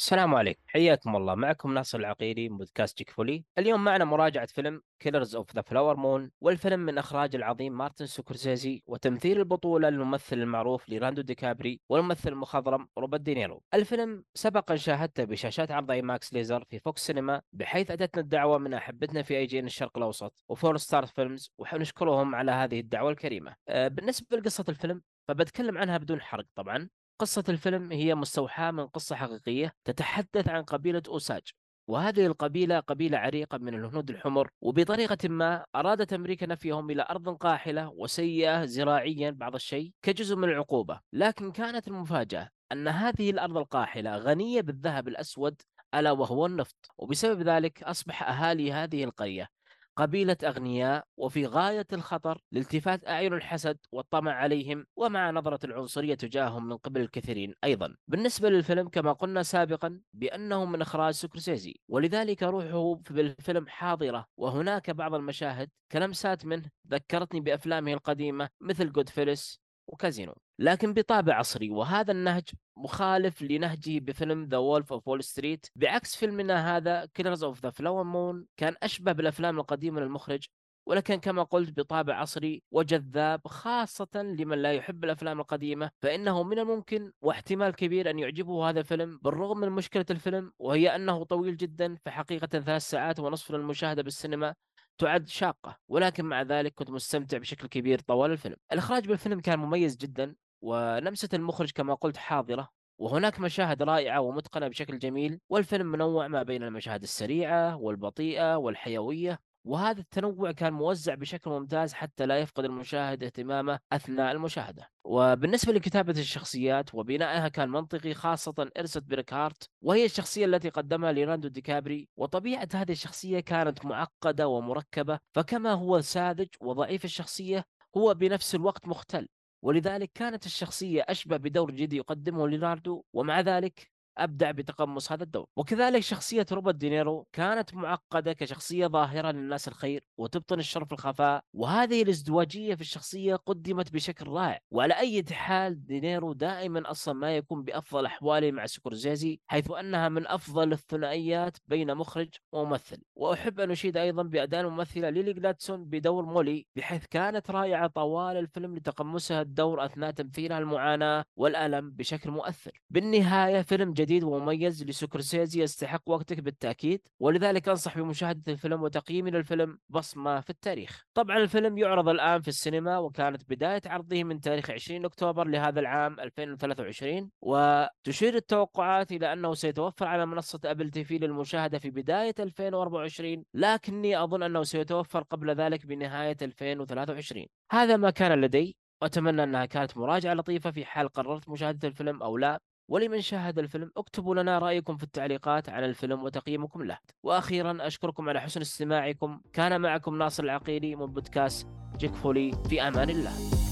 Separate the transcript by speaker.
Speaker 1: السلام عليكم. حياكم الله. معكم ناصر العقيلي من بودكاست جيك فولي. اليوم معنا مراجعة فيلم Killers of the Flower Moon والفيلم من إخراج العظيم مارتن سكورسيزي وتمثيل البطولة للممثل المعروف ليوناردو ديكابريو والممثل المخضرم روبرت دينيرو. الفيلم سبق ان شاهدته بشاشات عرض IMAX Laser في VOX سينما بحيث أتتنا الدعوة من أحبتنا في أي جي الشرق الأوسط و Four Star Films ونشكرهم على هذه الدعوة الكريمة. أه، بالنسبة لقصة الفيلم فبتكلم عنها بدون حرق طبعا. قصة الفيلم هي مستوحاة من قصة حقيقية تتحدث عن قبيلة أوساج. وهذه القبيلة قبيلة عريقة من الهنود الحمر وبطريقة ما أرادت أمريكا نفيهم إلى أرض قاحلة وسيئة زراعيا بعض الشيء كجزء من العقوبة. لكن كانت المفاجأة أن هذه الأرض القاحلة غنية بالذهب الأسود ألا وهو النفط وبسبب ذلك أصبح أهالي هذه القرية قبيلة أغنياء وفي غاية الخطر لالتفات أعين الحسد والطمع عليهم ومع نظرة العنصرية تجاههم من قبل الكثيرين أيضا. بالنسبة للفيلم كما قلنا سابقا بأنه من إخراج سكرسيزي ولذلك روحه في الفيلم حاضرة. وهناك بعض المشاهد كلمسات منه ذكرتني بأفلامه القديمة مثل Goodfellas و Casino لكن بطابع عصري. وهذا النهج مخالف لنهجه بفيلم The Wolf of Wall Street بعكس فيلمنا هذا Killers of the Flower Moon كان أشبه بالأفلام القديمة للمخرج ولكن كما قلت بطابع عصري وجذاب خاصة لمن لا يحب الأفلام القديمة. فإنه من الممكن واحتمال كبير أن يعجبه هذا الفيلم بالرغم من مشكلة الفيلم وهي أنه طويل جدا فحقيقة ثلاث ساعات ونصف للمشاهدة بالسينما تعد شاقة. ولكن مع ذلك كنت مستمتع بشكل كبير طوال الفيلم. الإخراج بالفيلم كان مميز جدا ولمسة المخرج كما قلت حاضرة وهناك مشاهد رائعة ومتقنة بشكل جميل والفيلم منوع ما بين المشاهد السريعة والبطيئة والحيوية وهذا التنوع كان موزع بشكل ممتاز حتى لا يفقد المشاهد اهتمامه أثناء المشاهدة. وبالنسبة لكتابة الشخصيات وبنائها كان منطقي خاصة ارنست بوركهارت وهي الشخصية التي قدمها ليوناردو ديكابريو وطبيعة هذه الشخصية كانت معقدة ومركبة فكما هو ساذج وضعيف الشخصية هو بنفس الوقت مختل ولذلك كانت الشخصية أشبه بدور جديد يقدمه ليوناردو ومع ذلك ابدع بتقمص هذا الدور وكذلك شخصية روبرت دينيرو كانت معقدة كشخصية ظاهرة للناس الخير وتبطن الشر في الخفاء وهذه الازدواجية في الشخصية قدمت بشكل رائع. وعلى أي حال دينيرو دائما أصلا ما يكون بأفضل أحواله مع سكورسيزي حيث أنها من أفضل الثنائيات بين مخرج وممثل. وأحب أن أشيد أيضا باداء الممثله ليلي جلادستون بدور مولي بحيث كانت رائعة طوال الفيلم لتقمصها الدور أثناء تمثيلها المعاناة والألم بشكل مؤثر. بالنهاية فيلم جديد ومميز لسكورسيزي يستحق وقتك بالتأكيد ولذلك أنصح بمشاهدة الفيلم وتقييمي للفيلم بصمة في التاريخ. طبعا الفيلم يعرض الآن في السينما وكانت بداية عرضه من تاريخ 20 أكتوبر لهذا العام 2023 وتشير التوقعات إلى أنه سيتوفر على منصة Apple TV للمشاهدة في بداية 2024 لكني أظن أنه سيتوفر قبل ذلك بنهاية 2023 هذا ما كان لدي وأتمنى أنها كانت مراجعة لطيفة في حال قررت مشاهدة الفيلم أو لا. ولمن شاهد الفيلم اكتبوا لنا رأيكم في التعليقات عن الفيلم وتقييمكم له. وأخيرا أشكركم على حسن استماعكم. كان معكم ناصر العقيلي من بودكاست جيك فولي في أمان الله.